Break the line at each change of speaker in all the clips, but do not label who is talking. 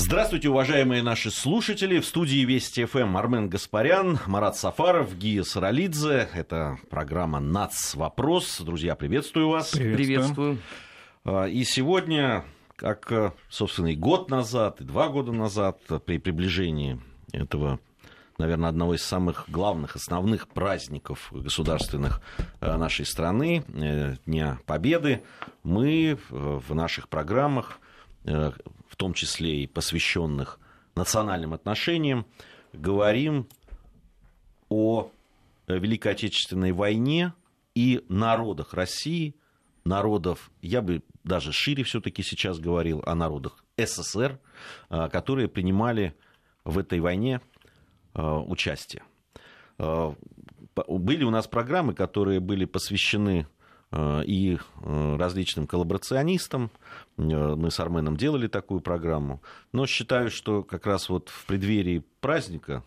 Здравствуйте, уважаемые наши слушатели. В студии Вести ФМ Армен Гаспарян, Марат Сафаров, Гия Саралидзе. Это программа «НАЦ. Вопрос». Друзья, приветствую вас.
Приветствую.
А, и сегодня, как, собственно, и год назад, и два года назад, при приближении этого наверное, одного из самых главных, основных праздников государственных э, нашей страны, э, Дня Победы, мы в наших программах э, в том числе и посвященных национальным отношениям, говорим о Великой Отечественной войне и народах России, народов, я бы даже шире все-таки сейчас говорил о народах СССР, а, которые принимали в этой войне участие. Были у нас программы, которые были посвящены Э, и э, различным коллаборационистам. Э, мы с Арменом делали такую программу. Но считаю, что как раз вот в преддверии праздника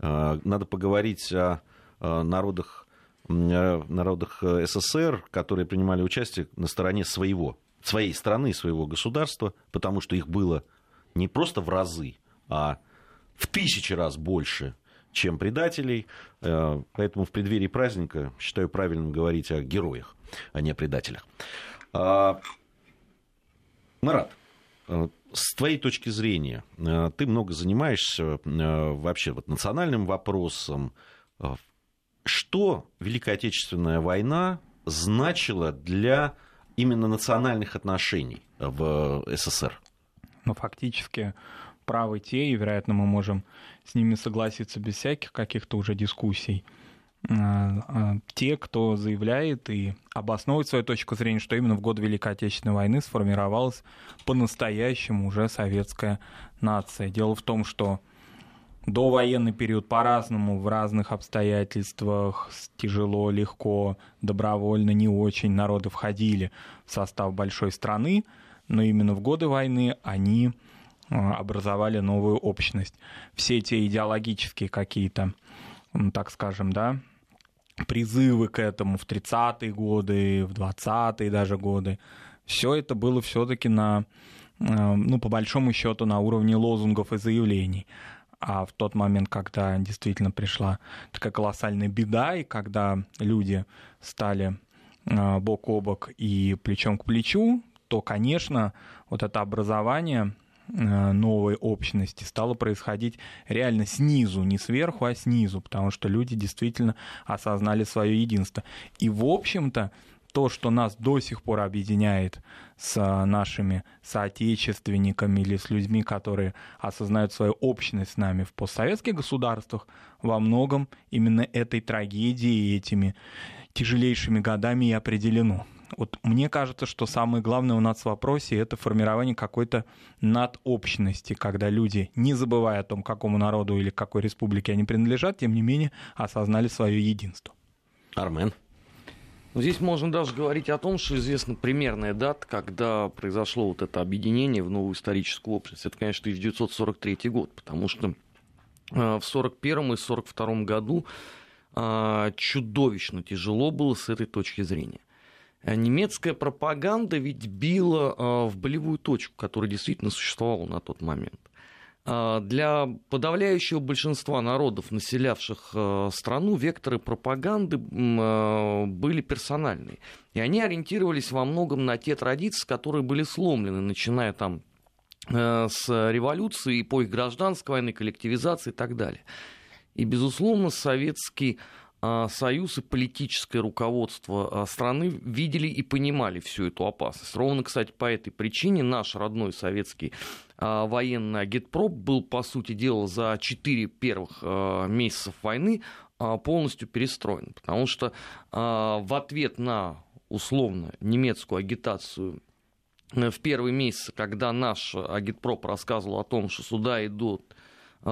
надо поговорить о народах, народах СССР, которые принимали участие на стороне своего, своей страны, своего государства, потому что их было не просто в разы, а в тысячи раз больше, чем предателей. Поэтому в преддверии праздника считаю правильным говорить о героях а не о предателях. А, Марат, э, с твоей точки зрения, э, ты много занимаешься э, вообще вот национальным вопросом. Что Великая Отечественная война значила для именно национальных отношений в СССР?
Ну, фактически правы те, и, вероятно, мы можем с ними согласиться без всяких каких-то уже дискуссий – те, кто заявляет и обосновывает свою точку зрения, что именно в год Великой Отечественной войны сформировалась по-настоящему уже советская нация. Дело в том, что до военный период по-разному, в разных обстоятельствах, тяжело, легко, добровольно, не очень народы входили в состав большой страны, но именно в годы войны они а, образовали новую общность. Все те идеологические какие-то, так скажем, да, призывы к этому в 30-е годы, в 20-е даже годы. Все это было все-таки на, э, ну, по большому счету, на уровне лозунгов и заявлений. А в тот момент, когда действительно пришла такая колоссальная беда, и когда люди стали э, бок о бок и плечом к плечу, то, конечно, вот это образование новой общности стало происходить реально снизу, не сверху, а снизу, потому что люди действительно осознали свое единство. И, в общем-то, то, что нас до сих пор объединяет с нашими соотечественниками или с людьми, которые осознают свою общность с нами в постсоветских государствах, во многом именно этой трагедией и этими тяжелейшими годами и определено. Вот мне кажется, что самое главное у нас в вопросе это формирование какой-то надобщности, когда люди, не забывая о том, какому народу или какой республике они принадлежат, тем не менее осознали свое единство.
Армен.
Ну, здесь можно даже говорить о том, что известна примерная дата, когда произошло вот это объединение в новую историческую общность. Это, конечно, 1943 год, потому что э, в 1941 и 1942 году э, чудовищно тяжело было с этой точки зрения. Э, немецкая пропаганда ведь била э, в болевую точку, которая действительно существовала на тот момент. Э, для подавляющего большинства народов, населявших страну, векторы пропаганды были персональные. И они ориентировались во многом на те традиции, которые были сломлены, начиная там с революции, эпохи гражданской войны, коллективизации и так далее. И, безусловно, советский Союз и политическое руководство а, страны видели и понимали всю эту опасность. Ровно, кстати, по этой причине наш родной советский а, военный агитпроп был, по сути дела, за четыре первых месяцев войны полностью перестроен. Потому что в ответ на условно немецкую агитацию э, в первые месяцы, когда наш агитпроп рассказывал о том, что сюда идут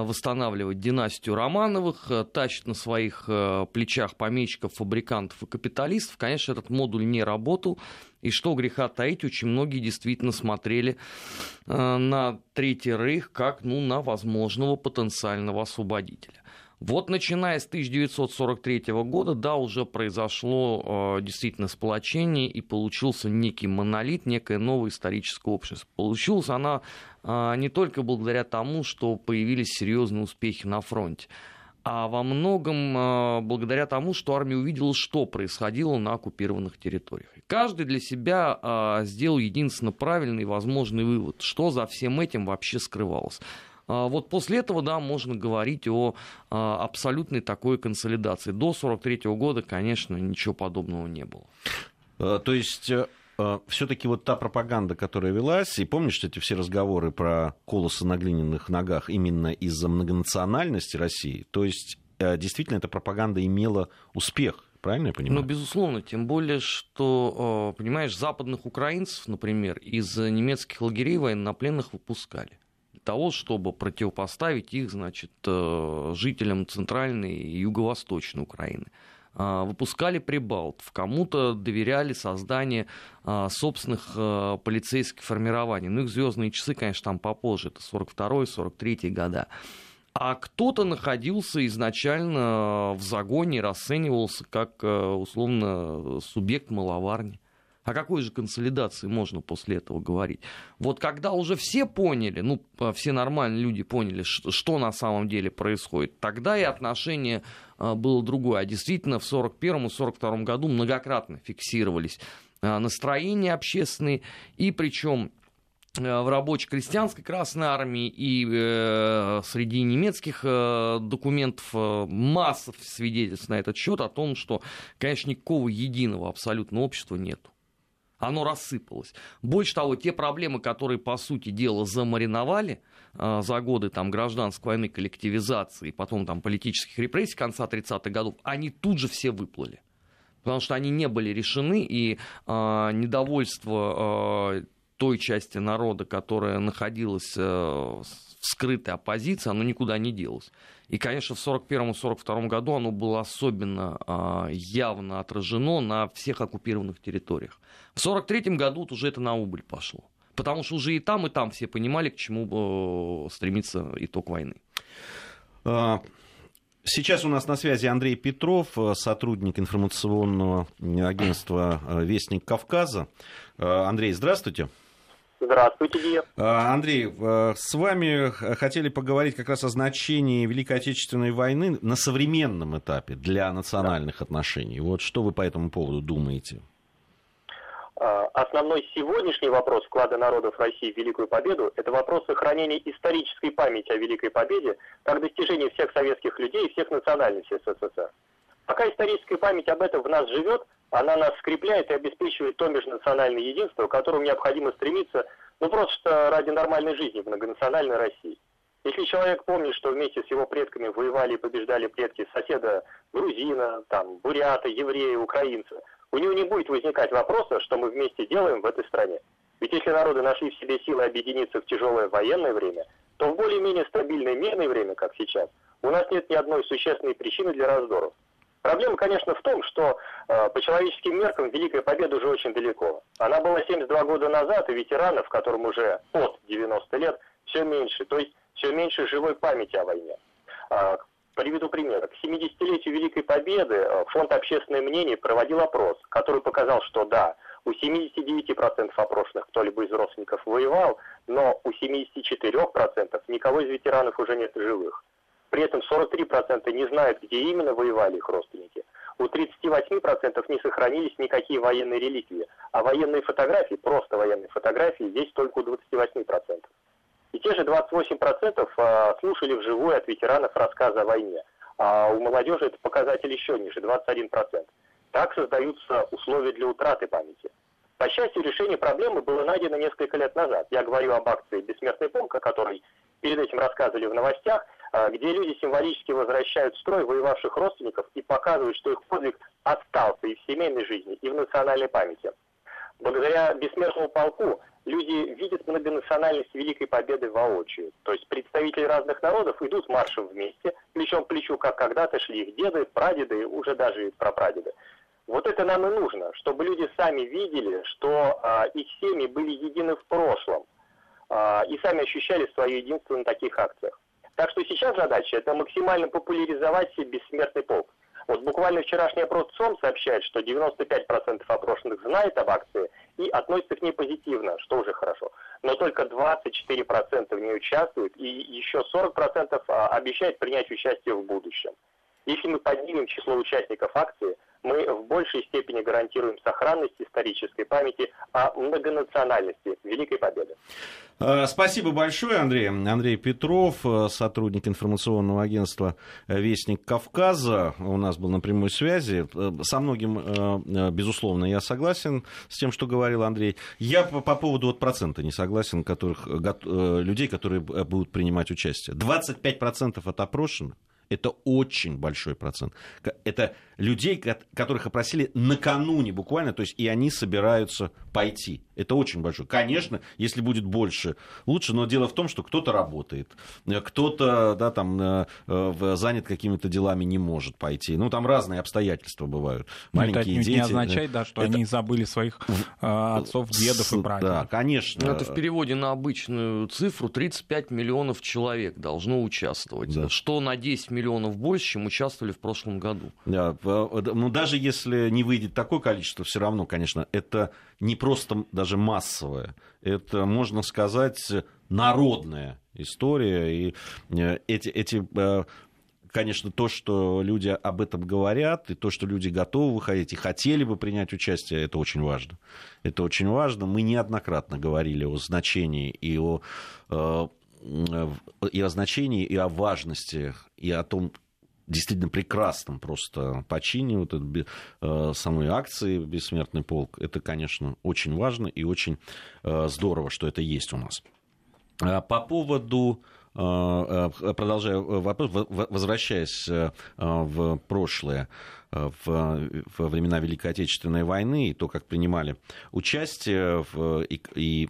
восстанавливать династию Романовых, э, тащит на своих э, плечах помещиков, фабрикантов и капиталистов. Конечно, этот модуль не работал. И что греха таить, очень многие действительно смотрели э, на Третий Рейх как ну, на возможного потенциального освободителя. Вот начиная с 1943 года, да, уже произошло э, действительно сплочение и получился некий монолит, некое новое историческое общество. Получилась она не только благодаря тому, что появились серьезные успехи на фронте, а во многом благодаря тому, что армия увидела, что происходило на оккупированных территориях. Каждый для себя сделал единственно правильный возможный вывод, что за всем этим вообще скрывалось. А, вот после этого, да, можно говорить о а, абсолютной такой консолидации. До 1943 года, конечно, ничего подобного не было.
А, то есть э, все-таки вот та пропаганда, которая велась, и помнишь эти все разговоры про колосы на глиняных ногах именно из-за многонациональности России, то есть э, действительно эта пропаганда имела успех, правильно я понимаю?
Ну, безусловно, тем более, что, понимаешь, западных украинцев, например, из немецких лагерей военнопленных выпускали того, чтобы противопоставить их, значит, э, жителям центральной и юго-восточной Украины выпускали прибалтов, кому-то доверяли создание а, собственных э, полицейских формирований. Ну, их звездные часы, конечно, там попозже, это 42-43 года. А кто-то находился изначально в загоне, расценивался как, условно, субъект маловарни. О какой же консолидации можно после этого говорить? Вот когда уже все поняли, ну, а, все нормальные люди поняли, что, что на самом деле происходит, тогда и отношение а, было другое. А действительно, в 1941-1942 году многократно фиксировались а, настроения общественные, и причем в рабочей крестьянской Красной Армии и э, среди немецких э, документов э, масса свидетельств на этот счет о том, что, конечно, никакого единого абсолютно общества нету оно рассыпалось. Больше того, те проблемы, которые, по сути дела, замариновали э, за годы там, гражданской войны, коллективизации, потом там, политических репрессий конца 30-х годов, они тут же все выплыли. Потому что они не были решены, и э, недовольство э, той части народа, которая находилась э, в скрытой оппозиции, оно никуда не делось. И, конечно, в 1941-1942 году оно было особенно э, явно отражено на всех оккупированных территориях. В 1943 году уже это на убыль пошло. Потому что уже и там, и там все понимали, к чему э, стремится итог войны.
А, сейчас у нас на связи Андрей Петров, сотрудник информационного агентства «Вестник Кавказа». Андрей, здравствуйте.
Здравствуйте, Гия.
Андрей, с вами хотели поговорить как раз о значении Великой Отечественной войны на современном этапе для национальных да. отношений. Вот что вы по этому поводу думаете?
А, основной сегодняшний вопрос вклада народов России в Великую Победу – это вопрос сохранения исторической памяти о Великой Победе как достижение всех советских людей и всех национальностей СССР. Пока историческая память об этом в нас живет, она нас скрепляет и обеспечивает то межнациональное единство, к которому необходимо стремиться, ну просто ради нормальной жизни в многонациональной России. Если человек помнит, что вместе с его предками воевали и побеждали предки соседа грузина, там, бурята, еврея, украинца, у него не будет возникать вопроса, что мы вместе делаем в этой стране. Ведь если народы нашли в себе силы объединиться в тяжелое военное время, то в более-менее стабильное мирное время, как сейчас, у нас нет ни одной существенной причины для раздоров. Проблема, конечно, в том, что э, по человеческим меркам Великая Победа уже очень далеко. Она была 72 года назад, и ветеранов, которым уже от 90 лет, все меньше. То есть все меньше живой памяти о войне. А, Приведу пример. К 70-летию Великой Победы э, Фонд «Общественное мнение» проводил опрос, который показал, что да, у 79% опрошенных кто-либо из родственников воевал, но у 74% никого из ветеранов уже нет живых. При этом 43% не знают, где именно воевали их родственники. У 38% не сохранились никакие военные реликвии, а военные фотографии, просто военные фотографии, есть только у 28%. И те же 28% а, слушали вживую от ветеранов рассказы о войне. А у молодежи это показатель еще ниже, 21%. Так создаются условия для утраты памяти. По счастью, решение проблемы было найдено несколько лет назад. Я говорю об акции «Бессмертный полк», о которой перед этим рассказывали в новостях, где люди символически возвращают в строй воевавших родственников и показывают, что их подвиг остался и в семейной жизни, и в национальной памяти. Благодаря бессмертному полку люди видят многонациональность Великой Победы воочию. То есть представители разных народов идут маршем вместе, плечом к плечу, как когда-то шли их деды, прадеды, уже даже и прапрадеды. Вот это нам и нужно, чтобы люди сами видели, что а, их семьи были едины в прошлом а, и сами ощущали свое единство на таких акциях. Так что сейчас задача это максимально популяризовать бессмертный полк. Вот буквально вчерашний опрос ЦОМ сообщает, что 95% опрошенных знает об акции и относятся к ней позитивно, что уже хорошо. Но только 24% в ней участвуют, и еще 40% а, обещают принять участие в будущем. Если мы поднимем число участников акции, мы в большей степени гарантируем сохранность исторической памяти о многонациональности Великой Победы.
Э, спасибо большое, Андрей. Андрей Петров, э, сотрудник информационного агентства «Вестник Кавказа». У нас был на прямой связи. Э, со многим, безусловно, я согласен с тем, что говорил Андрей. Я по, по поводу вот процента не согласен которых, людей, которые будут принимать участие. 25% от опрошенных это очень большой процент. Это людей, которых опросили накануне буквально, то есть и они собираются пойти. Это очень большой. Конечно, если будет больше, лучше, но дело в том, что кто-то работает, кто-то да, там, э, э, занят какими-то делами, не может пойти. Ну, там разные обстоятельства бывают.
Маленькие это дети. не означает, да, что это... они забыли своих э, отцов, дедов и прадедов.
Да, конечно.
Это в переводе на обычную цифру 35 миллионов человек должно участвовать. Да. Что на 10 миллионов больше, чем участвовали в прошлом году.
Да, ну, даже если не выйдет такое количество, все равно, конечно, это не просто даже массовая, это, можно сказать, народная история. И э, эти, эти э, конечно, то, что люди об этом говорят, и то, что люди готовы выходить и хотели бы принять участие, это очень важно. Это очень важно. Мы неоднократно говорили о значении и о, э, и о значении, и о важности, и о том, действительно прекрасном просто почине вот этой, э, самой акции «Бессмертный полк». Это, конечно, очень важно и очень э, здорово, что это есть у нас. А по поводу Э, э, продолжая вопрос, возвращаясь э, в прошлое, в, во времена Великой Отечественной войны и то, как принимали участие в, и, и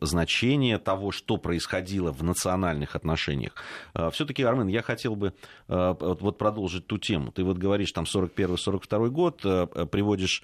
значение того, что происходило в национальных отношениях. Все-таки, Армен, я хотел бы вот, продолжить ту тему. Ты вот говоришь, там 41-42 год, приводишь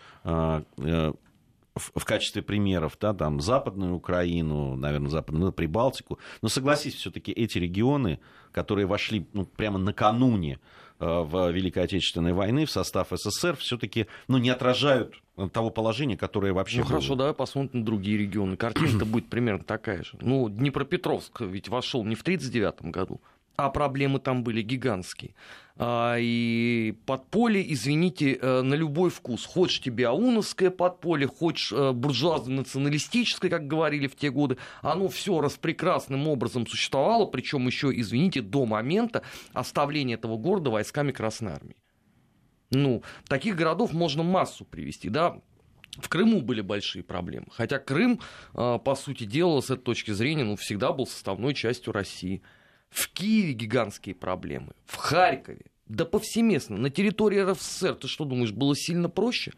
в качестве примеров, да, там, Западную Украину, наверное, Западную, ну, Прибалтику. Но согласись, все-таки эти регионы, которые вошли ну, прямо накануне э, в Великой Отечественной войны в состав СССР, все-таки ну, не отражают того положения, которое вообще
Ну
было.
хорошо, давай посмотрим на другие регионы. Картина-то будет примерно такая же. Ну, Днепропетровск ведь вошел не в 1939 году, а проблемы там были гигантские. А, и подполье, извините, э, на любой вкус. Хочешь тебе ауновское подполье, хочешь э, буржуазно-националистическое, как говорили в те годы, оно все распрекрасным образом существовало, причем еще, извините, до момента оставления этого города войсками Красной Армии. Ну, таких городов можно массу привести, да, в Крыму были большие проблемы. Хотя Крым, э, по сути дела, с этой точки зрения, ну, всегда был составной частью России. В Киеве гигантские проблемы, в Харькове, да повсеместно. На территории РФСР, ты что думаешь, было сильно проще?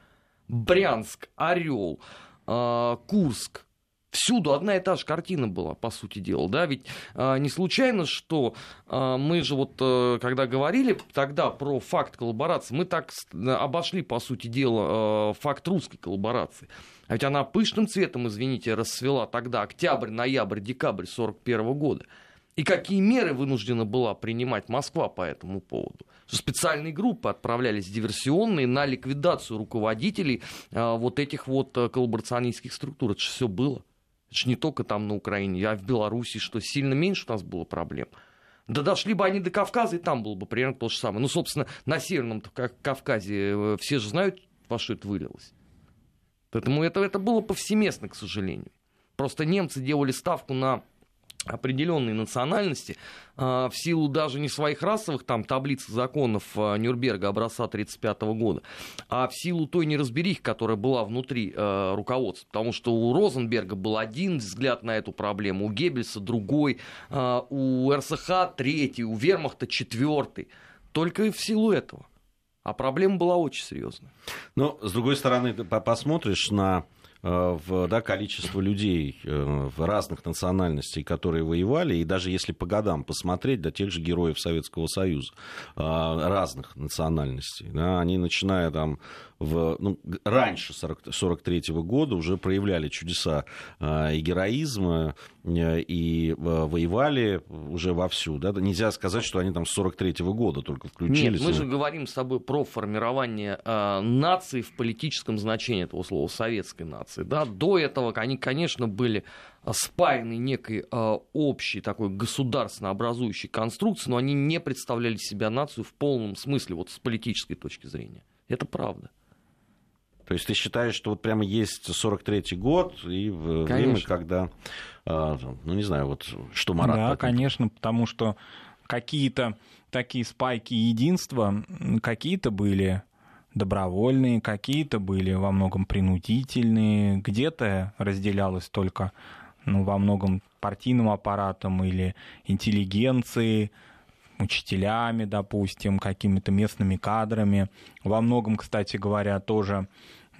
Брянск, Орел, э, Курск. Всюду одна и та же картина была, по сути дела, да, ведь э, не случайно, что э, мы же вот, э, когда говорили тогда про факт коллаборации, мы так обошли, по сути дела, э, факт русской коллаборации. А ведь она пышным цветом, извините, расцвела тогда, октябрь, ноябрь, декабрь 1941 года. И какие меры вынуждена была принимать Москва по этому поводу? Что специальные группы отправлялись диверсионные на ликвидацию руководителей а, вот этих вот а, коллаборационистских структур. Это же все было. Это же не только там на Украине, а в Беларуси, что сильно меньше у нас было проблем. Да дошли бы они до Кавказа, и там было бы примерно то же самое. Ну, собственно, на Северном Кавказе э, все же знают, во что это вылилось. Поэтому это, это было повсеместно, к сожалению. Просто немцы делали ставку на определенной национальности а, в силу даже не своих расовых там таблиц законов а, Нюрнберга образца 1935 года, а в силу той неразберихи, которая была внутри э, руководства. Потому что у Розенберга был один взгляд на эту проблему, у Геббельса другой, у РСХ третий, у Вермахта четвертый. Только в силу этого. А проблема была очень серьезная.
Но, с другой стороны, ты посмотришь на в да, количество людей э, в разных национальностей, которые воевали, и даже если по годам посмотреть, до тех же героев Советского Союза э, разных национальностей, да, они начиная там в, ну, раньше 1943 года уже проявляли чудеса и героизма, и воевали уже вовсю. Да? Нельзя сказать, что они там с 43 -го года только включились.
Нет, мы же говорим с тобой про формирование э, нации в политическом значении этого слова, советской нации. Да? До этого они, конечно, были спаяны некой э, общей такой государственно образующей конструкции, но они не представляли себя нацию в полном смысле, вот с политической точки зрения. Это правда.
То есть ты считаешь, что вот прямо есть 43-й год и конечно. время, когда, э, ну не знаю, вот что Марат...
Да, конечно, потому что какие-то такие спайки единства, какие-то были добровольные, какие-то были во многом принудительные, где-то разделялось только ну, во многом партийным аппаратом или интеллигенцией, учителями, допустим, какими-то местными кадрами. Во многом, кстати говоря, тоже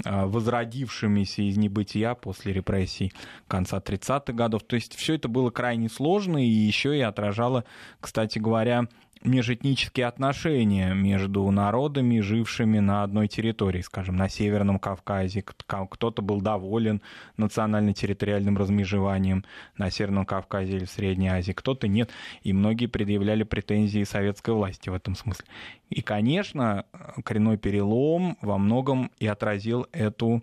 а, возродившимися из небытия после репрессий конца 30-х годов. То есть все это было крайне сложно и еще и отражало, кстати говоря, межэтнические отношения между народами, жившими на одной территории, скажем, на Северном Кавказе. Кто-то был доволен национально-территориальным размежеванием на Северном Кавказе или в Средней Азии, кто-то нет. И многие предъявляли претензии советской власти в этом смысле. И, конечно, коренной перелом во многом и отразил эту,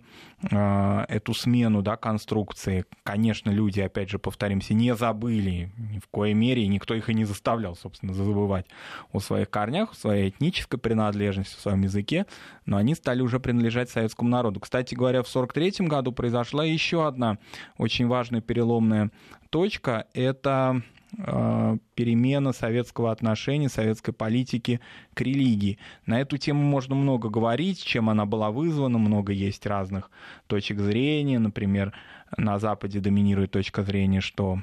э, эту смену да, конструкции. Конечно, люди, опять же, повторимся, не забыли ни в коей мере, и никто их и не заставлял, собственно, забывать о своих корнях, о своей этнической принадлежности, о своем языке, но они стали уже принадлежать советскому народу. Кстати говоря, в 1943 году произошла еще одна очень важная переломная точка. Это Э, перемена советского отношения, советской политики к религии. На эту тему можно много говорить, чем она была вызвана, много есть разных точек зрения. Например, на Западе доминирует точка зрения, что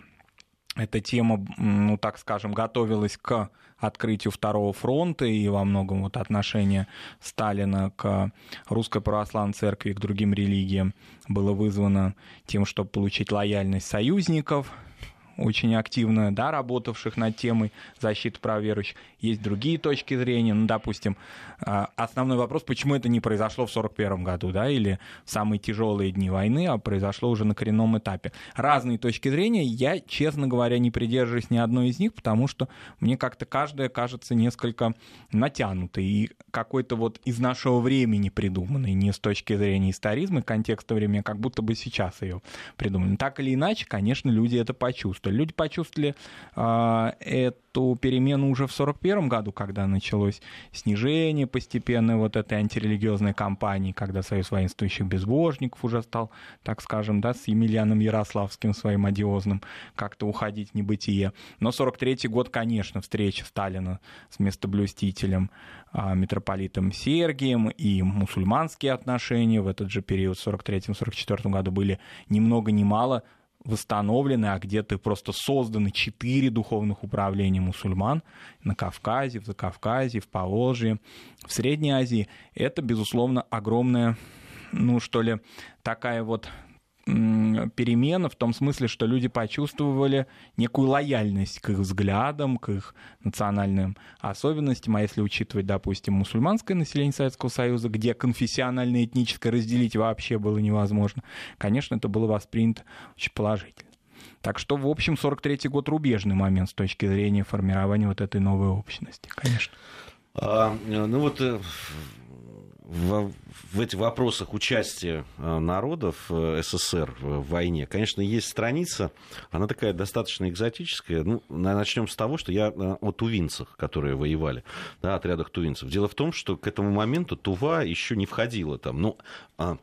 эта тема, ну так скажем, готовилась к открытию Второго фронта, и во многом вот отношение Сталина к Русской Православной Церкви и к другим религиям было вызвано тем, чтобы получить лояльность союзников, очень активно да, работавших над темой защиты прав верующих. Есть другие точки зрения. Ну, допустим, а, основной вопрос, почему это не произошло в 1941 году, да, или в самые тяжелые дни войны, а произошло уже на коренном этапе. Разные точки зрения. Я, честно говоря, не придерживаюсь ни одной из них, потому что мне как-то каждая кажется несколько натянутой и какой-то вот из нашего времени придуманной, не с точки зрения историзма и контекста времени, а как будто бы сейчас ее придумали. Так или иначе, конечно, люди это почувствовали почувствовали. Люди почувствовали э, эту перемену уже в 1941 году, когда началось снижение постепенной вот этой антирелигиозной кампании, когда Союз воинствующих безбожников уже стал, так скажем, да, с Емельяном Ярославским своим одиозным как-то уходить в небытие. Но 43 год, конечно, встреча Сталина с местоблюстителем э, митрополитом Сергием и мусульманские отношения в этот же период, в 43-44 году, были ни много ни мало восстановлены, а где-то просто созданы четыре духовных управления мусульман на Кавказе, в Закавказье, в Поволжье, в Средней Азии. Это, безусловно, огромная, ну что ли, такая вот перемена в том смысле, что люди почувствовали некую лояльность к их взглядам, к их национальным особенностям. А если учитывать, допустим, мусульманское население Советского Союза, где конфессионально-этническое разделить вообще было невозможно, конечно, это было воспринято очень положительно. Так что, в общем, 43-й год рубежный момент с точки зрения формирования вот этой новой общности, конечно.
А, ну вот э, в, в этих вопросах участия э, народов э, СССР в войне, конечно, есть страница, она такая достаточно экзотическая. Ну, начнем с того, что я э, о тувинцах, которые воевали, да, отрядах тувинцев. Дело в том, что к этому моменту Тува еще не входила там, ну, а,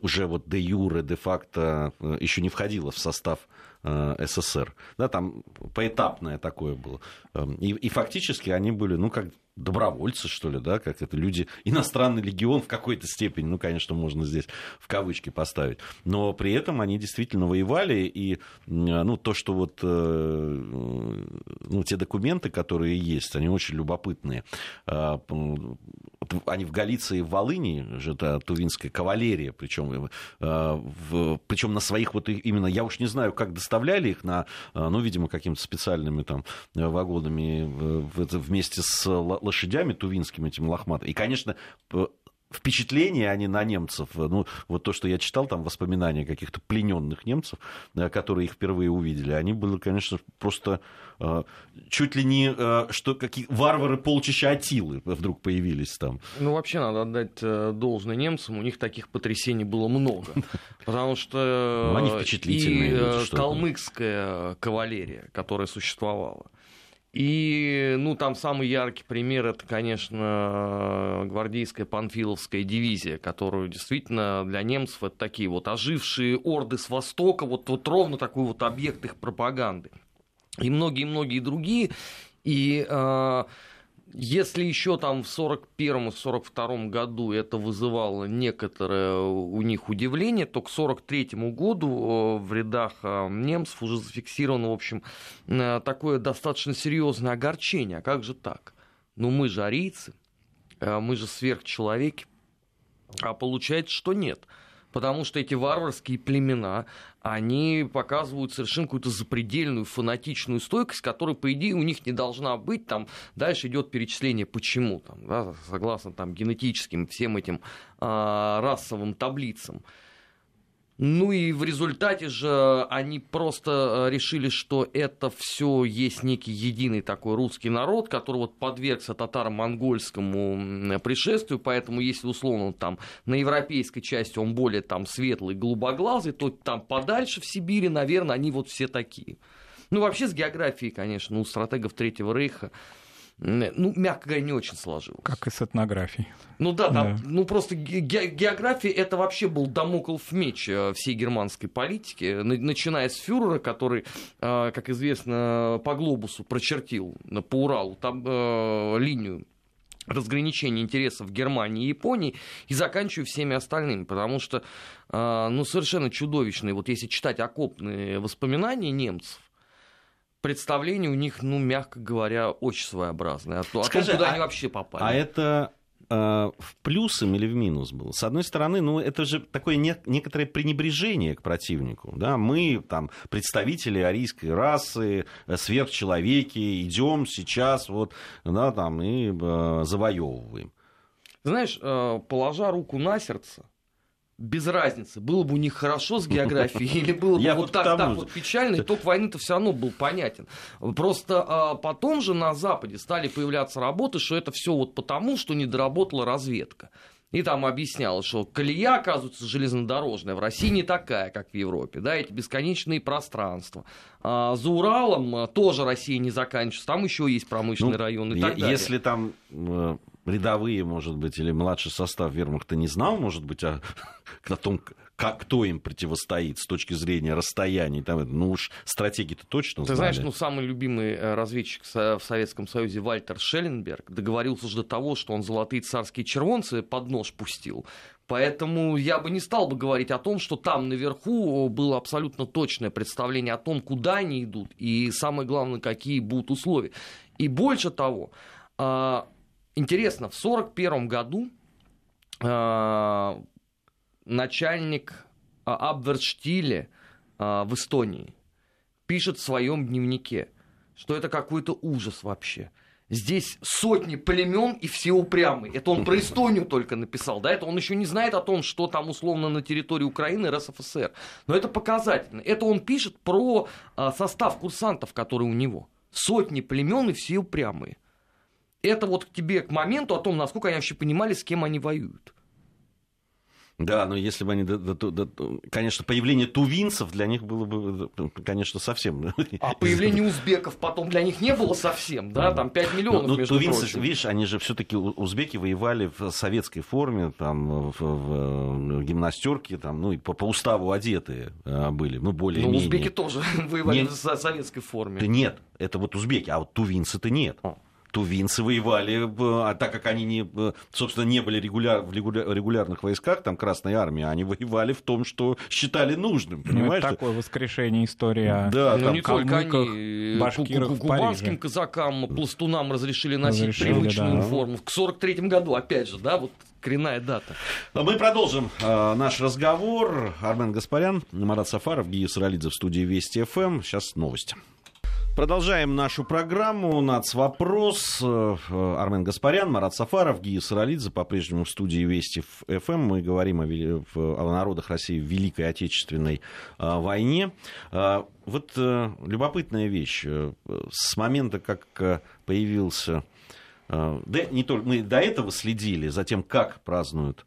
уже вот де юре, де факто еще не входила в состав СССР. Да, там поэтапное такое было. Эм, и, и фактически они были, ну, как добровольцы, что ли, да, как это люди, иностранный легион в какой-то степени, ну, конечно, можно здесь в кавычки поставить, но при этом они действительно воевали, и, ну, то, что вот, э, ну, те документы, которые есть, они очень любопытные. Они в Галиции в Волыни, же это тувинская кавалерия, причем, э, причем на своих вот именно, я уж не знаю, как доставляли их на, э, ну, видимо, какими-то специальными там вагонами вместе с лошадями тувинскими, этими лохматыми. И, конечно, впечатления они на немцев, ну, вот то, что я читал, там воспоминания каких-то плененных немцев, э, которые их впервые увидели, они были, конечно, просто э, чуть ли не, э, что какие варвары полчища Атилы вдруг появились там.
Ну, вообще, надо отдать должное немцам, у них таких потрясений было много, потому что
ну, они впечатлительные
и калмыцкая кавалерия, которая существовала, и, ну, там самый яркий пример, это, конечно, гвардейская панфиловская дивизия, которую действительно для немцев это такие вот ожившие орды с Востока, вот, вот ровно такой вот объект их пропаганды. И многие-многие другие. И э, если еще там в 41-42 году это вызывало некоторое у них удивление, то к 43 году э, в рядах э, немцев уже зафиксировано, в общем, э, такое достаточно серьезное огорчение. А как же так? Ну мы же арийцы, мы же сверхчеловеки, а получается, что нет – потому что эти варварские племена, они показывают совершенно какую-то запредельную фанатичную стойкость, которая, по идее, у них не должна быть. Там дальше идет перечисление, почему, там, да, согласно там, генетическим всем этим э, расовым таблицам. Ну и в результате же они просто э, решили, что это все есть некий единый такой русский народ, который вот подвергся татаро-монгольскому пришествию, поэтому если условно там на европейской части он более там светлый, голубоглазый, то там подальше в Сибири, наверное, они вот все такие. Ну вообще с географией, конечно, у стратегов Третьего Рейха ну, мягко говоря, не очень сложилось.
Как и с этнографией.
Ну да, там, да. ну просто ге- география это вообще был домоклов меч э, всей германской политики, начиная с фюрера, который, э, как известно, по глобусу прочертил по Уралу там э, линию разграничения интересов Германии и Японии и заканчиваю всеми остальными, потому что, ну, совершенно чудовищные, вот если читать окопные воспоминания немцев, представление у них, ну, мягко говоря, очень своеобразное. О, том, Скажи, куда а, они вообще попали.
А это э, в плюсом или в минус было? С одной стороны, ну, это же такое не, некоторое пренебрежение к противнику. Да? Мы, там, представители арийской расы, э, сверхчеловеки, идем сейчас вот, да, там, и э, завоевываем.
Знаешь, э, положа руку на сердце, без разницы, было бы у них хорошо с географией или было бы вот так, так вот печально, итог войны-то все равно был понятен. Просто а, потом же на Западе стали появляться работы, что это все вот потому, что не доработала разведка. И там объяснялось, что колея, оказывается, железнодорожная в России не такая, как в Европе. Да, эти бесконечные пространства. А за Уралом а, тоже Россия не заканчивается. Там еще есть промышленный ну, район и так далее.
Если там э, рядовые, может быть, или младший состав вермахта не знал, может быть, о, о том, как, кто им противостоит с точки зрения расстояний. Там, ну уж стратегии-то точно
Ты знаешь, ну самый любимый э, разведчик в Советском Союзе Вальтер Шелленберг договорился уже до того, что он золотые царские червонцы под нож пустил. Поэтому я бы не стал бы говорить о том, что там наверху было абсолютно точное представление о том, куда они идут и самое главное, какие будут условия. И больше того, а, Интересно, в 1941 году э, начальник э, Абверштиле э, в Эстонии пишет в своем дневнике, что это какой-то ужас вообще. Здесь сотни племен и все упрямые. Это он про Эстонию только написал, да? Это он еще не знает о том, что там условно на территории Украины РСФСР. Но это показательно. Это он пишет про а, состав курсантов, который у него. Сотни племен и все упрямые это вот к тебе к моменту о том, насколько они вообще понимали, с кем они воюют.
Да, но если бы они, конечно, появление тувинцев для них было бы, конечно, совсем.
А появление узбеков потом для них не было совсем, да, там 5 миллионов, но, между тувинцы, прочим.
видишь, они же все-таки узбеки воевали в советской форме, там, в, в, в гимнастерке, там, ну, и по, по уставу одетые а, были, ну, более-менее.
Ну, узбеки тоже воевали в советской форме.
Да нет, это вот узбеки, а вот тувинцы-то нет. А тувинцы воевали, а так как они, не, собственно, не были регуляр, в регулярных войсках, там, Красной Армии, они воевали в том, что считали нужным, ну, понимаешь?
Ну, такое воскрешение истории о
да, ну, там, не только они, башкирах кубанским казакам, пластунам разрешили носить разрешили, привычную да. форму. В 43 году, опять же, да, вот коренная дата.
Мы продолжим э, наш разговор. Армен Гаспарян, Марат Сафаров, Гия Саралидзе в студии Вести ФМ. Сейчас новости. Продолжаем нашу программу «Нацвопрос». Э, Армен Гаспарян, Марат Сафаров, Гия Саралидзе по-прежнему в студии Вести ФМ. Мы говорим о, о народах России в Великой Отечественной а, войне. А, вот любопытная вещь. С момента, как появился... Да, не только, мы до этого следили за тем, как празднуют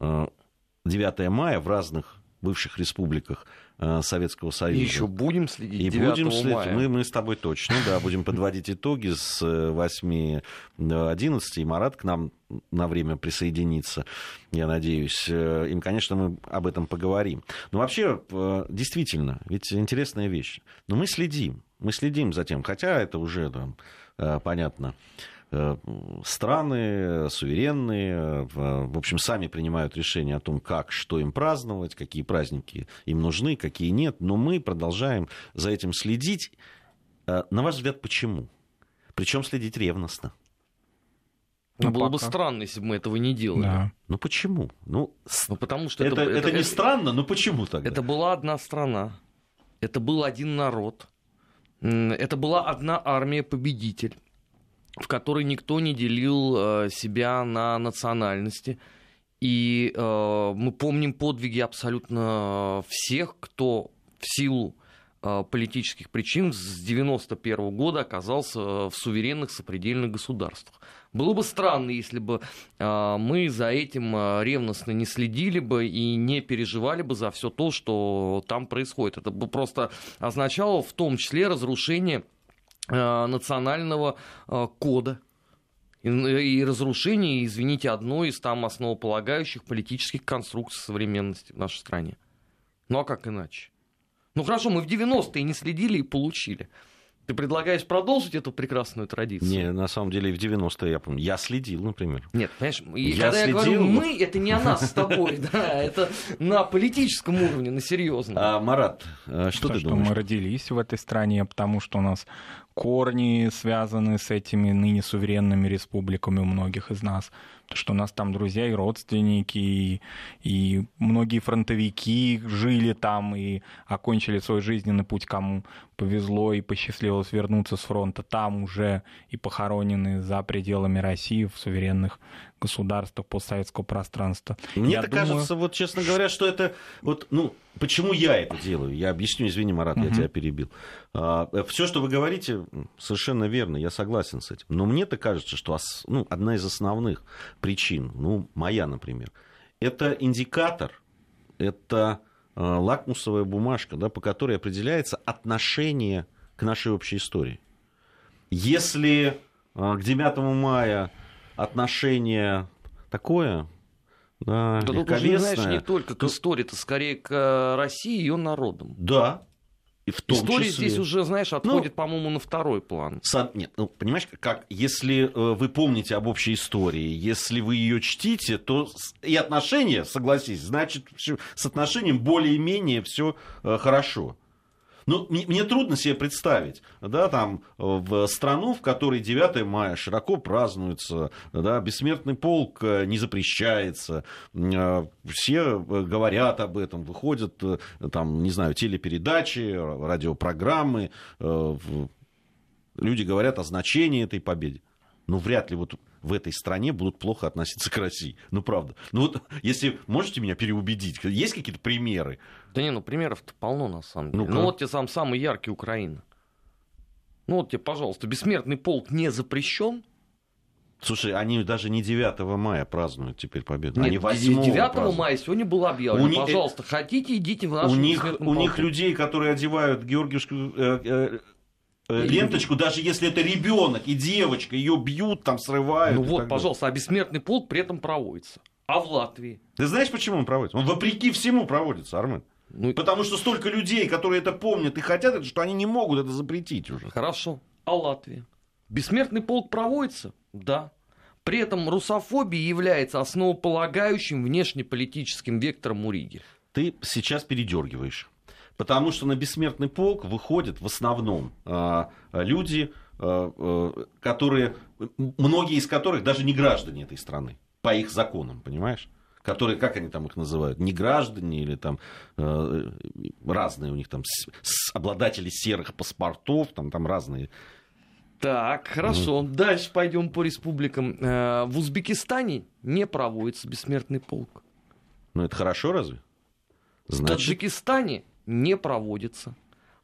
9 мая в разных бывших республиках Э, Советского Союза.
И еще будем следить.
И будем следить. Мая. Мы, мы с тобой точно, да, будем подводить итоги с 8 до 11, и Марат к нам на время присоединится, я надеюсь. Э, им, конечно, мы об этом поговорим. Но вообще, э, действительно, ведь интересная вещь. Но мы следим, мы следим за тем, хотя это уже там, понятно, Э, страны суверенные, в общем, сами принимают решение о том, как, что им праздновать, какие праздники им нужны, какие нет, но мы продолжаем за этим следить. Э, на ваш взгляд, почему? Причем следить ревностно.
Ну, было пока. бы странно, если бы мы этого не делали. Да.
Ну почему? Ну,
ну потому что
это, это, это, это не странно, но почему тогда?
Это была одна страна, это был один народ, это была одна армия-победитель в которой никто не делил э, себя на национальности. И э, мы помним подвиги абсолютно всех, кто в силу э, политических причин с 1991 года оказался в суверенных сопредельных государствах. Было бы странно, если бы мы за этим ревностно не следили бы и не переживали бы за все то, что там происходит. Это бы просто означало в том числе разрушение национального э, кода и разрушение, извините, одной из там основополагающих политических конструкций современности в нашей стране. Ну а как иначе? Ну хорошо, мы в 90-е не следили и получили. Ты предлагаешь продолжить эту прекрасную традицию?
Не, на самом деле в 90-е я помню. Я следил, например.
Нет, понимаешь, я когда следил... я говорю мы, это не о нас с тобой, да, это на политическом уровне, на серьезном.
А, Марат, а что ты думаешь?
Что мы родились в этой стране, потому что у нас корни связаны с этими ныне суверенными республиками у многих из нас. Потому что у нас там друзья и родственники, и, и многие фронтовики жили там и окончили свой жизненный путь, кому повезло и посчастливилось вернуться с фронта, там уже и похоронены за пределами России в суверенных государствах постсоветского пространства.
Мне это думаю... кажется, вот честно говоря, что это вот, ну, почему я это делаю? Я объясню, извини, Марат, угу. я тебя перебил. А, все, что вы говорите, совершенно верно, я согласен с этим. Но мне-то кажется, что ну, одна из основных причин, ну, моя, например, это индикатор, это лакмусовая бумажка, да, по которой определяется отношение к нашей общей истории. Если а, к 9 мая отношение такое,
да, да тут уже, знаешь, не только к истории, это скорее к э, России и ее народам.
Да,
и в том История числе... здесь уже, знаешь, ну, отходит, ну, по-моему, на второй план.
Со... Нет, ну, понимаешь, как, если э, вы помните об общей истории, если вы ее чтите, то и отношения, согласись, значит, с отношением более-менее все э, хорошо. Ну, мне, мне трудно себе представить, да, там, в страну, в которой 9 мая широко празднуется, да, бессмертный полк э, не запрещается, э, все э, говорят об этом, выходят, там, не знаю, телепередачи, радиопрограммы, люди говорят о значении этой победы. Ну, вряд ли вот в этой стране будут плохо относиться к России. Ну, правда. Ну, вот, если можете меня переубедить, есть какие-то примеры?
Да не, ну, примеров-то полно, на самом деле. Ну, вот тебе сам самый яркий Украина. Ну, вот тебе, пожалуйста, бессмертный полк не запрещен,
Слушай, они даже не 9 мая празднуют теперь победу. Нет, они
8 9 празднуют. мая сегодня было объявлено. У Пожалуйста, ни... хотите, идите в наш
У них, у них людей, которые одевают георгиевскую э, Э, ленточку, даже если это ребенок и девочка, ее бьют, там срывают.
Ну вот, пожалуйста, а бессмертный полк при этом проводится. А в Латвии?
Ты знаешь, почему он проводится? Он вопреки всему проводится, Армен. Ну, Потому что столько людей, которые это помнят и хотят, это, что они не могут это запретить уже.
Хорошо. А Латвия? Бессмертный полк проводится? Да. При этом русофобия является основополагающим внешнеполитическим вектором у Риги.
Ты сейчас передергиваешь. Потому что на бессмертный полк выходят в основном а, люди, а, а, которые, многие из которых даже не граждане этой страны, по их законам, понимаешь? которые, как они там их называют, не граждане или там э, разные у них там с, с, обладатели серых паспортов, там, там разные.
Так, хорошо. Mm. Дальше пойдем по республикам. Э, в Узбекистане не проводится бессмертный полк.
Ну, это хорошо разве?
Значит... В Таджикистане не проводится.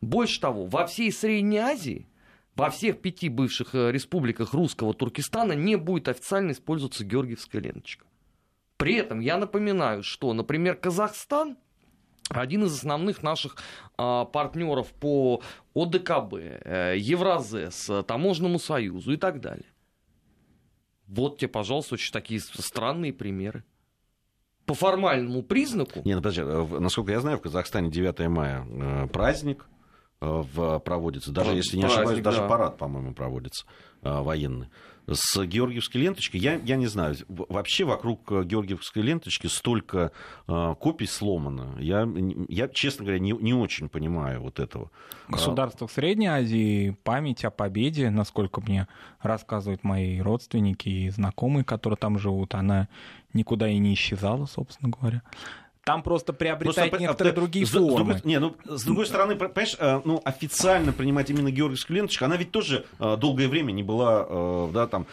Больше того, во всей Средней Азии, во всех пяти бывших э, республиках русского Туркестана не будет официально использоваться георгиевская ленточка. При этом я напоминаю, что, например, Казахстан один из основных наших а, партнеров по ОДКБ, э, Евразес, Таможенному союзу и так далее. Вот тебе, пожалуйста, очень такие странные примеры по формальному признаку.
Не, ну подожди, э, насколько я знаю, в Казахстане 9 мая э, праздник в, проводится, даже если не праздник, ошибаюсь, да. даже парад, по-моему, проводится военный с георгиевской ленточкой. Я, я не знаю, вообще вокруг э, георгиевской ленточки столько э, копий сломано. Я, я, честно говоря, не, не очень понимаю вот этого.
В государствах Средней Азии память о победе, насколько мне рассказывают мои родственники и знакомые, которые там живут, она никуда и не исчезала, собственно говоря. Там просто приобретает просто, некоторые а, другие с, формы.
С, не, ну, с другой стороны, понимаешь, э, ну, официально принимать именно георгиевскую ленточку, она ведь тоже э, долгое время не была, э, да, там,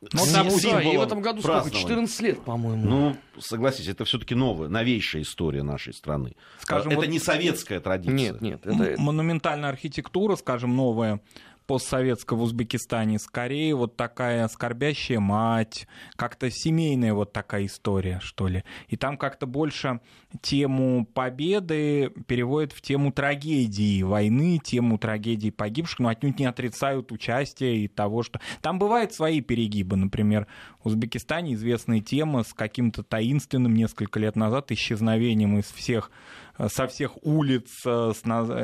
ну, там, да, и в этом году сколько? 14 лет, по-моему.
Ну, согласитесь, это все-таки новая, новейшая история нашей страны. Скажем, это вот... не советская традиция.
Нет, нет. Это...
Монументальная архитектура, скажем, новая постсоветского Узбекистане, скорее вот такая скорбящая мать, как-то семейная вот такая история, что ли. И там как-то больше тему победы переводят в тему трагедии войны, тему трагедии погибших, но отнюдь не отрицают участие и того, что... Там бывают свои перегибы, например, в Узбекистане известная тема с каким-то таинственным несколько лет назад исчезновением из всех со всех улиц э,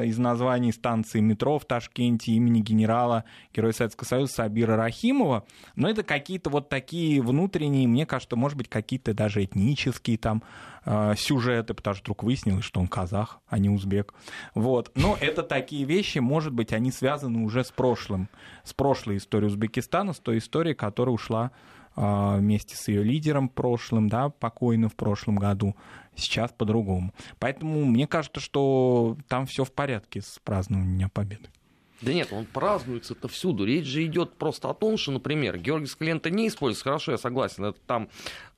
из названий станции метро в Ташкенте имени генерала Героя Советского Союза Сабира Рахимова. Но это какие-то вот такие внутренние, мне кажется, может быть, какие-то даже этнические там э, сюжеты, потому что вдруг выяснилось, что он казах, а не узбек. Вот. Но это такие вещи, может быть, они связаны уже с прошлым, с прошлой историей Узбекистана, с той историей, которая ушла э, вместе с ее лидером прошлым, да, покойным в прошлом году, сейчас по-другому. Поэтому мне кажется, что там все в порядке с празднованием Дня Победы.
Да нет, он празднуется-то всюду. Речь же идет просто о том, что, например, георгиевская лента не используется. Хорошо, я согласен, это там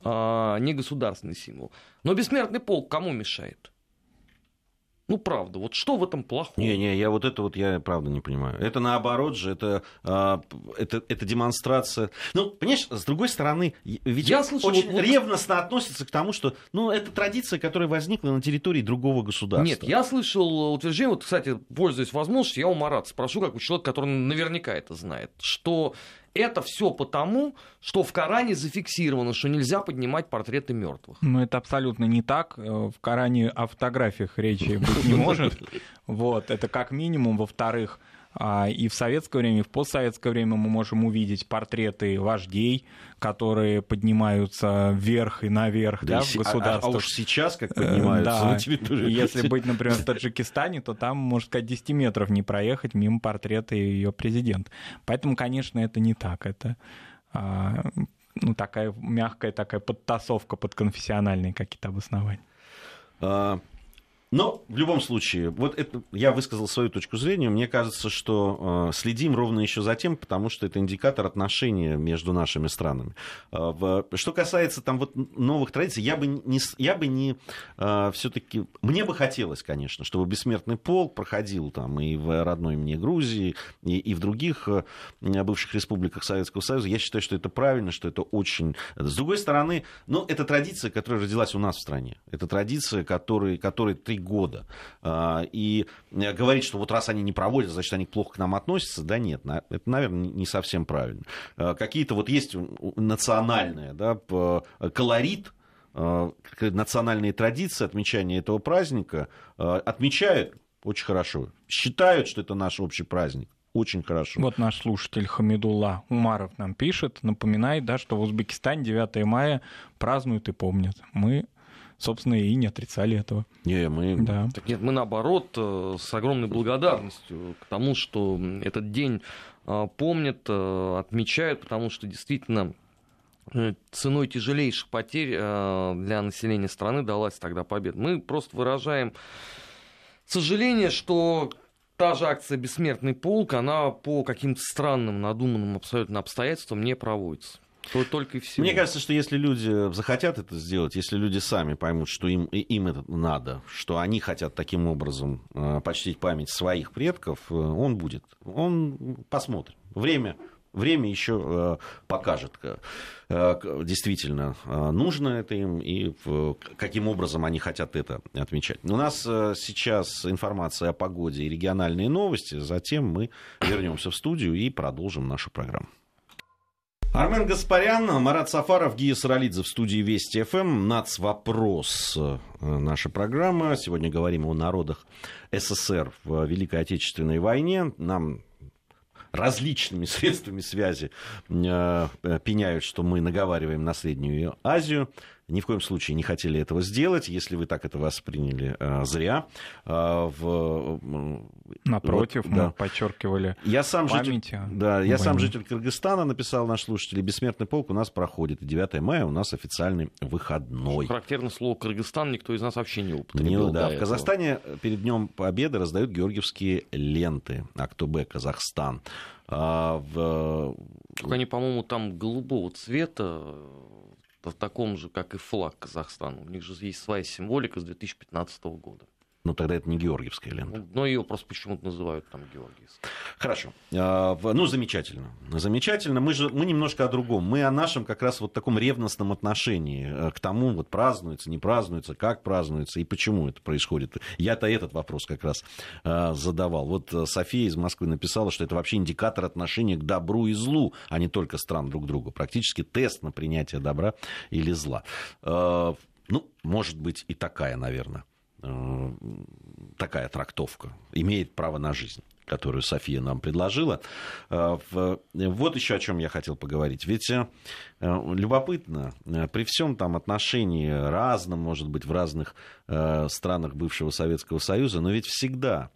э, не государственный символ. Но бессмертный полк кому мешает? Ну, правда, вот что в этом плохого?
Не-не, я вот это вот я правда не понимаю. Это наоборот же, это, а, это, это демонстрация. Ну, понимаешь, с другой стороны, ведь я слышал, очень вот, ревностно относится к тому, что ну, это традиция, которая возникла на территории другого государства.
Нет, я слышал утверждение, вот, кстати, пользуясь возможностью, я у Марата спрошу, как у человека, который наверняка это знает, что это все потому, что в Коране зафиксировано, что нельзя поднимать портреты мертвых.
Ну, это абсолютно не так. Э, в Коране о фотографиях речи быть не может. Вот, это как минимум. Во-вторых, и в советское время, и в постсоветское время мы можем увидеть портреты вождей, которые поднимаются вверх и наверх да, да, в государствах. А,
а уж сейчас как поднимаются да. на территории.
Если быть, например, в Таджикистане, то там, можно сказать, 10 метров не проехать мимо портрета ее президента. Поэтому, конечно, это не так. Это а, ну, такая мягкая такая подтасовка под конфессиональные какие-то обоснования.
А, но в любом случае, вот это, я высказал свою точку зрения. Мне кажется, что э, следим ровно еще за тем, потому что это индикатор отношений между нашими странами. Э, в, что касается там вот новых традиций, я бы не, я бы не э, все-таки, мне бы хотелось, конечно, чтобы бессмертный полк проходил там и в родной мне Грузии, и, и в других э, бывших республиках Советского Союза. Я считаю, что это правильно, что это очень. С другой стороны, ну это традиция, которая родилась у нас в стране. Это традиция, которой, которой три три года. А, и говорить, что вот раз они не проводят, значит, они плохо к нам относятся, да нет, это, наверное, не совсем правильно. А, какие-то вот есть национальные, да, колорит, а, национальные традиции отмечания этого праздника отмечают очень хорошо. Считают, что это наш общий праздник. Очень хорошо.
Вот наш слушатель Хамидулла Умаров нам пишет, напоминает, да, что в Узбекистане 9 мая празднуют и помнят. Мы собственно, и не отрицали этого.
Не, мы...
Да. Так нет, мы наоборот э, с огромной благодарностью к тому, что этот день э, помнят, э, отмечают, потому что действительно ценой тяжелейших потерь для населения страны далась тогда победа. Мы просто выражаем сожаление, что та же акция «Бессмертный полк», она по каким-то странным, надуманным абсолютно обстоятельствам не проводится. То только и всего.
Мне кажется, что если люди захотят это сделать, если люди сами поймут, что им, им это надо, что они хотят таким образом э, почтить память своих предков, э, он будет. Он посмотрит. Время время еще э, покажет, действительно нужно это им и каким образом они хотят это отмечать. У нас сейчас информация о погоде и региональные новости, затем мы вернемся в студию и продолжим нашу программу. Армен Гаспарян, Марат Сафаров, Гия Саралидзе в студии Вести ФМ. Нацвопрос. Э, наша программа. Сегодня говорим о народах СССР в Великой Отечественной войне. Нам различными средствами связи э, пеняют, что мы наговариваем на Среднюю Азию ни в коем случае не хотели этого сделать. Если вы так это восприняли, э, зря. Э, в...
Напротив, вот, мы да. подчеркивали
я сам житель, Да, я сам житель Кыргызстана, написал наш слушатель, бессмертный полк у нас проходит. И 9 мая у нас официальный выходной.
Характерно слово Кыргызстан никто из нас вообще не употребил.
Не, да, в Казахстане перед Днем Победы раздают георгиевские ленты. Актобе, Казахстан. А
в... Только они, по-моему, там голубого цвета в таком же, как и флаг Казахстана. У них же есть своя символика с 2015 года.
Ну, тогда это не Георгиевская лента. Ну,
но ее просто почему-то называют там Георгиевской.
Хорошо. А, ну, замечательно. Замечательно. Мы же мы немножко о другом. Мы о нашем как раз вот таком ревностном отношении э, к тому, вот празднуется, не празднуется, как празднуется и почему это происходит. Я-то этот вопрос как раз э, задавал. Вот э, София из Москвы написала, что это вообще индикатор отношения к добру и злу, а не только стран друг к другу. Практически тест на принятие добра или зла. Ну, может быть и такая, наверное такая трактовка, имеет право на жизнь которую София нам предложила. Э, вот еще о чем я хотел поговорить. Ведь э, любопытно, при всем там отношении разном, может быть, в разных странах бывшего Советского Союза, но ведь всегда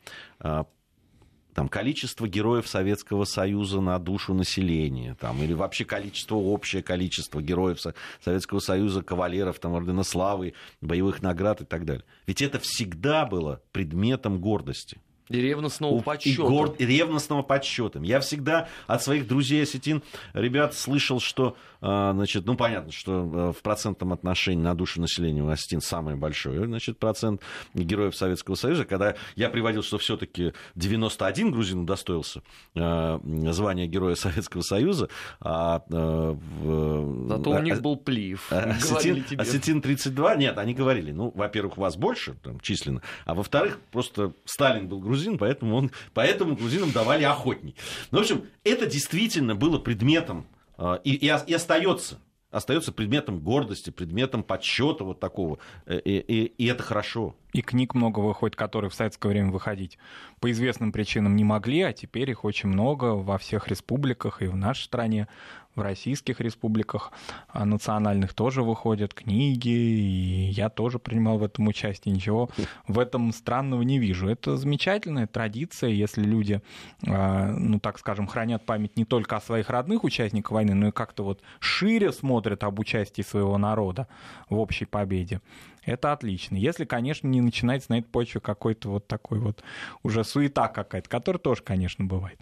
там, количество героев Советского Союза на душу населения, там, или вообще количество, общее количество героев Советского Союза, кавалеров, там, Ордена Славы, боевых наград и так далее. Ведь это всегда было предметом гордости.
И ревностного подсчета. И,
гор... и ревностного подсчета. Я всегда от своих друзей осетин, ребят, слышал, что, значит, ну, понятно, что а, в процентном отношении на душу населения у осетин самый большой, значит, процент героев Советского Союза. Когда я приводил, что все-таки 91 грузин удостоился а, звания Героя Советского Союза, а
в... Зато у них был плив.
Осетин, осетин 32, нет, они говорили, ну, во-первых, вас больше там, численно, а во-вторых, просто Сталин был грузин, поэтому, он, поэтому грузинам давали охотней. Ну, в общем, это действительно было предметом а, и, и, и остается остается предметом гордости, предметом подсчета вот такого. Э, и, и, и это хорошо.
И книг много выходит, которые в советское время выходить по известным причинам не могли, а теперь их очень много во всех республиках и в нашей стране в российских республиках а национальных тоже выходят книги, и я тоже принимал в этом участие. Ничего в этом странного не вижу. Это замечательная традиция, если люди, а, ну так скажем, хранят память не только о своих родных участниках войны, но и как-то вот шире смотрят об участии своего народа в общей победе. Это отлично. Если, конечно, не начинается на этой почве какой-то вот такой вот уже суета какая-то, которая тоже, конечно, бывает.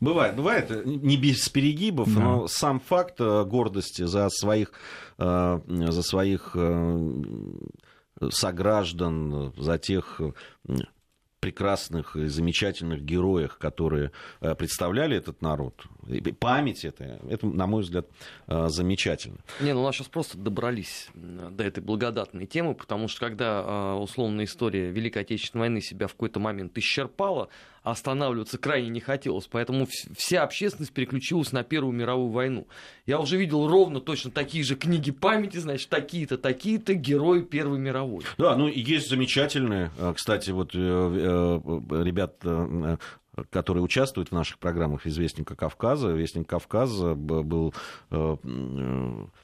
Бывает, бывает, не без перегибов, да. но сам факт э, гордости за своих, э, за своих э, сограждан, за тех прекрасных и замечательных героях, которые представляли этот народ. Память это, это, на мой взгляд, замечательно.
Не, ну у нас сейчас просто добрались до этой благодатной темы, потому что когда условная история Великой Отечественной войны себя в какой-то момент исчерпала, останавливаться крайне не хотелось. Поэтому вся общественность переключилась на Первую мировую войну. Я уже видел ровно точно такие же книги памяти, значит, такие-то, такие-то герои Первой мировой.
Да, ну и есть замечательные, э, кстати, вот э, э, ребят которые участвуют в наших программах из Вестника Кавказа. Вестник Кавказа был...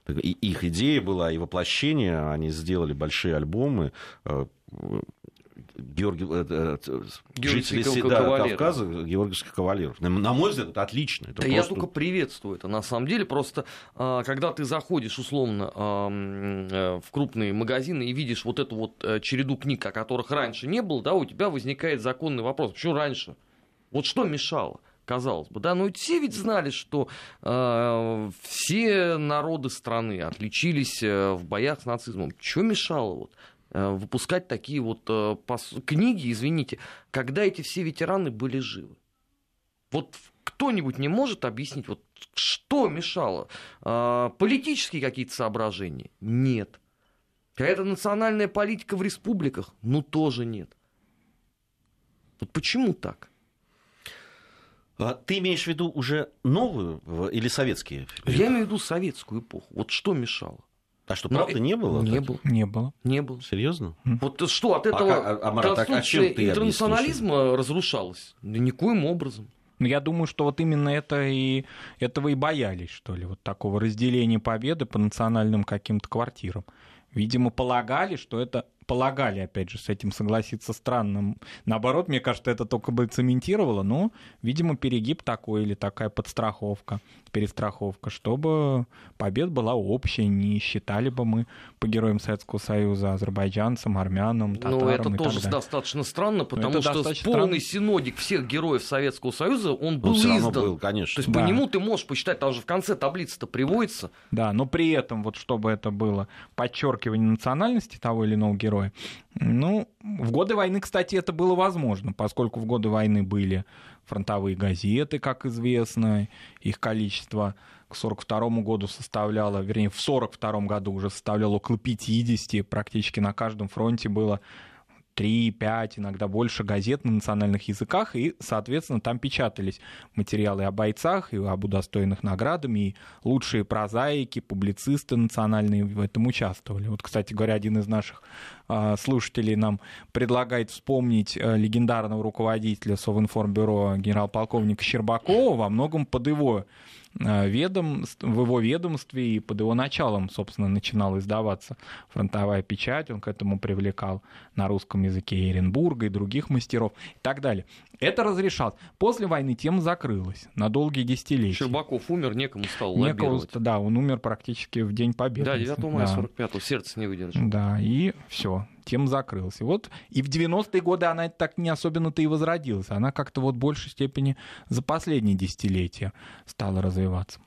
Их идея была и воплощение. Они сделали большие альбомы Георгий, жители да, Кавказа, георгиевских кавалеров. На, на мой взгляд, это отлично. Это
да просто... я только приветствую это. На самом деле, просто а, когда ты заходишь, условно, а, в крупные магазины и видишь вот эту вот череду книг, о которых раньше не было, да, у тебя возникает законный вопрос. Почему раньше? Вот что мешало? казалось бы, да, но все ведь знали, что э, все народы страны отличились э, в боях с нацизмом. Что мешало вот э, выпускать такие вот э, пос... книги, извините, когда эти все ветераны были живы? Вот кто-нибудь не может объяснить, вот что мешало? Э, политические какие-то соображения? Нет. Какая-то национальная политика в республиках? Ну, тоже нет. Вот почему так?
А ты имеешь в виду уже новую или советские?
Я имею в виду советскую эпоху. Вот что мешало?
А что, правда, Но... не было?
Не было. Не было.
Не было.
Серьезно?
Вот что, от этого а, а, а, Марат, а чем ты интернационализма разрушалась? Да никоим образом.
Но я думаю, что вот именно это и, этого и боялись, что ли, вот такого разделения победы по национальным каким-то квартирам. Видимо, полагали, что это полагали, опять же, с этим согласиться странно. Наоборот, мне кажется, это только бы цементировало, но, видимо, перегиб такой или такая подстраховка, перестраховка, чтобы победа была общая, не считали бы мы по героям Советского Союза азербайджанцам, армянам, ну, татарам
Ну, это тоже далее. достаточно странно, потому что полный странно. синодик всех героев Советского Союза, он был он издан. Был,
конечно.
То есть да. по нему ты можешь посчитать, там же в конце таблицы-то приводится.
Да, но при этом, вот чтобы это было подчеркивание национальности того или иного героя, героя. Ну, в годы войны, кстати, это было возможно, поскольку в годы войны были фронтовые газеты, как известно, их количество к 1942 году составляло, вернее, в 1942 году уже составляло около 50, практически на каждом фронте было 3-5, иногда больше газет на национальных языках, и, соответственно, там печатались материалы о бойцах и об удостоенных наградами, и лучшие прозаики, публицисты национальные в этом участвовали. Вот, кстати говоря, один из наших а, слушателей нам предлагает вспомнить э, легендарного руководителя Совинформбюро генерал-полковника Щербакова во многом под его ведом, в его ведомстве и под его началом, собственно, начинала издаваться фронтовая печать, он к этому привлекал на русском языке Эренбурга и других мастеров и так далее. Это разрешалось. После войны тема закрылась на долгие десятилетия.
Щербаков умер, некому стал
некому, Да, он умер практически в день победы.
Да, 9 мая да. 45-го, сердце не выдержало.
Да, и все, тема закрылась. И вот и в 90-е годы она так не особенно-то и возродилась. Она как-то вот в большей степени за последние десятилетия стала развиваться.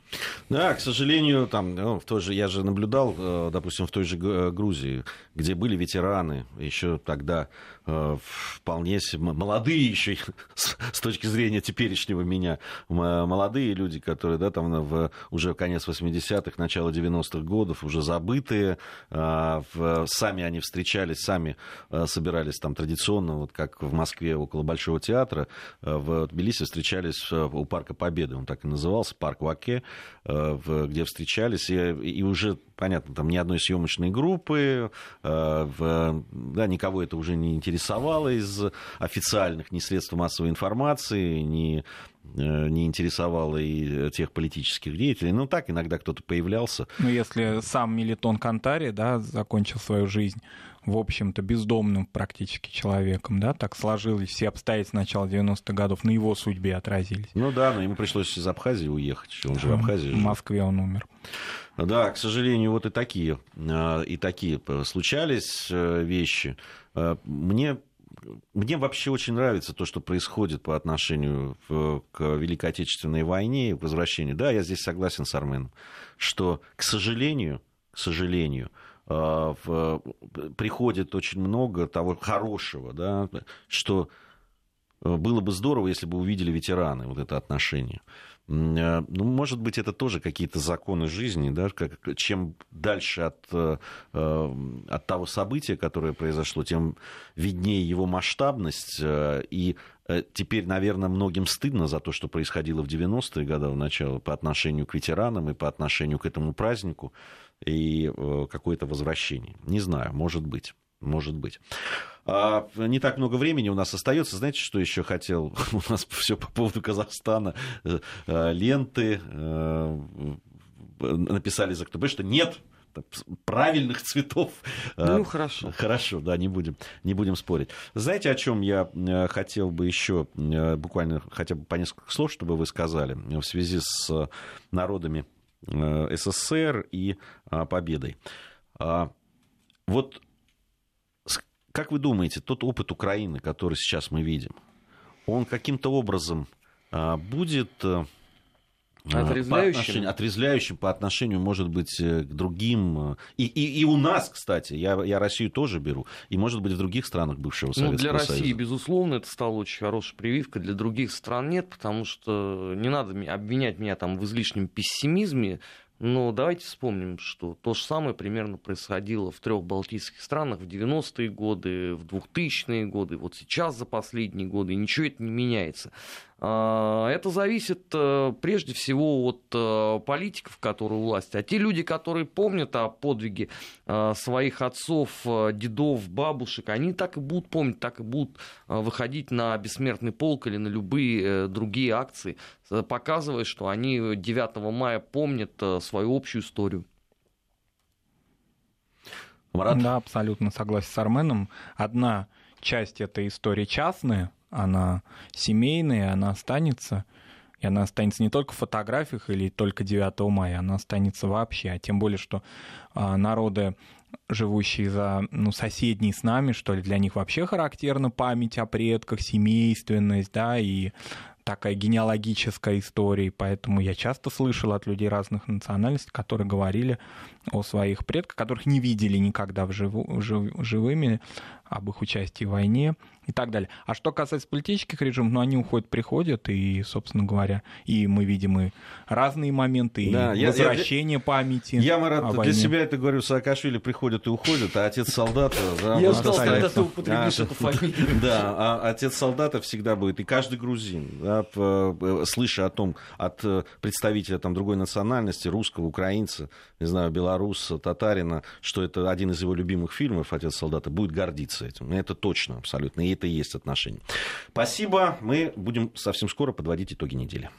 Да, к сожалению, там, ну, в той же, я же наблюдал, э, допустим, в той же Грузии, где были ветераны, еще тогда Э, вполне молодые еще с точки зрения теперешнего меня молодые люди, которые да, там в, уже конец 80-х, начало 90-х годов, уже забытые, в, сами они встречались, сами э, собирались там традиционно, вот как в Москве около Большого театра, э, в Тбилиси встречались у Парка Победы, он так и назывался, парк Ваке, где встречались, и, и уже понятно, там ни одной съемочной группы, в, да, никого это уже не интересовало из официальных, ни средств массовой информации, ни э, не интересовало и тех политических деятелей. Ну, так, иногда кто-то появлялся.
Ну, если сам Мелитон Кантари, да, закончил свою жизнь в общем-то, бездомным практически человеком, да, так сложилось, все обстоятельства начала 90-х годов на его судьбе отразились.
Ну да, но ему пришлось из Абхазии уехать, он же в Абхазии
В Москве он умер.
Да, к сожалению, вот и такие, э, и такие случались э, вещи. Э, мне мне вообще очень нравится то, что происходит по отношению к Великой Отечественной войне и к возвращению. Да, я здесь согласен с Арменом, что, к сожалению, к сожалению, приходит очень много того хорошего, да, что было бы здорово, если бы увидели ветераны вот это отношение. Э, ну, может быть, это тоже какие-то законы жизни, да, как, чем дальше от, э, от того события, которое произошло, тем виднее его масштабность. Э, и теперь, наверное, многим стыдно за то, что происходило в 90-е годы в начале по отношению к ветеранам и по отношению к этому празднику и какое-то возвращение. Не знаю, может быть. Может быть. А, не так много времени у нас остается. Знаете, что еще хотел? У нас все по поводу Казахстана. Э, ленты э, написали за КТБ, что нет, правильных цветов.
Ну, хорошо.
Хорошо, да, не будем, не будем спорить. Знаете, о чем я хотел бы еще буквально хотя бы по несколько слов, чтобы вы сказали в связи с народами СССР и победой. Вот как вы думаете, тот опыт Украины, который сейчас мы видим, он каким-то образом будет
Отрезвляющим?
По отрезвляющим по отношению, может быть, э, к другим. Э, и, и, и у нас, кстати, я, я Россию тоже беру, и, может быть, в других странах бывшего Советского Союза.
Ну, для
России,
безусловно, это стало очень хорошей прививкой, для других стран нет, потому что не надо обвинять меня там в излишнем пессимизме, но давайте вспомним, что то же самое примерно происходило в трех балтийских странах в 90-е годы, в 2000-е годы, вот сейчас за последние годы, и ничего это не меняется. А, это зависит э, прежде всего от э, политиков, которые у власти. А те люди, которые помнят о подвиге э, своих отцов, дедов, бабушек, они так и будут помнить, так и будут выходить на бессмертный полк или на любые другие акции, показывая, что они 9 мая помнят свою общую историю.
Марат? Да, абсолютно согласен с Арменом. Одна часть этой истории частная, она семейная, она останется. И она останется не только в фотографиях или только 9 мая, она останется вообще. А тем более, что а, народы, живущие за ну, соседние с нами, что ли, для них вообще характерна память о предках, семейственность, да, и такая генеалогическая история, поэтому я часто слышал от людей разных национальностей, которые говорили о своих предках, которых не видели никогда в живу, жив, живыми, об их участии в войне и так далее. А что касается политических режимов, ну, они уходят, приходят, и, собственно говоря, и мы видим и разные моменты, да, и я, возвращение я, памяти.
Я, Марат, для себя это говорю, Саакашвили приходит и уходит, а отец солдата...
Да, я ждал, когда ты употребишь а, эту фамилию.
Да, а отец солдата всегда будет, и каждый грузин, да, слыша о том, от представителя там, другой национальности, русского, украинца, не знаю, белоруса, татарина, что это один из его любимых фильмов «Отец солдата», будет гордиться этим. Это точно, абсолютно. И это и есть отношения. Спасибо. Мы будем совсем скоро подводить итоги недели.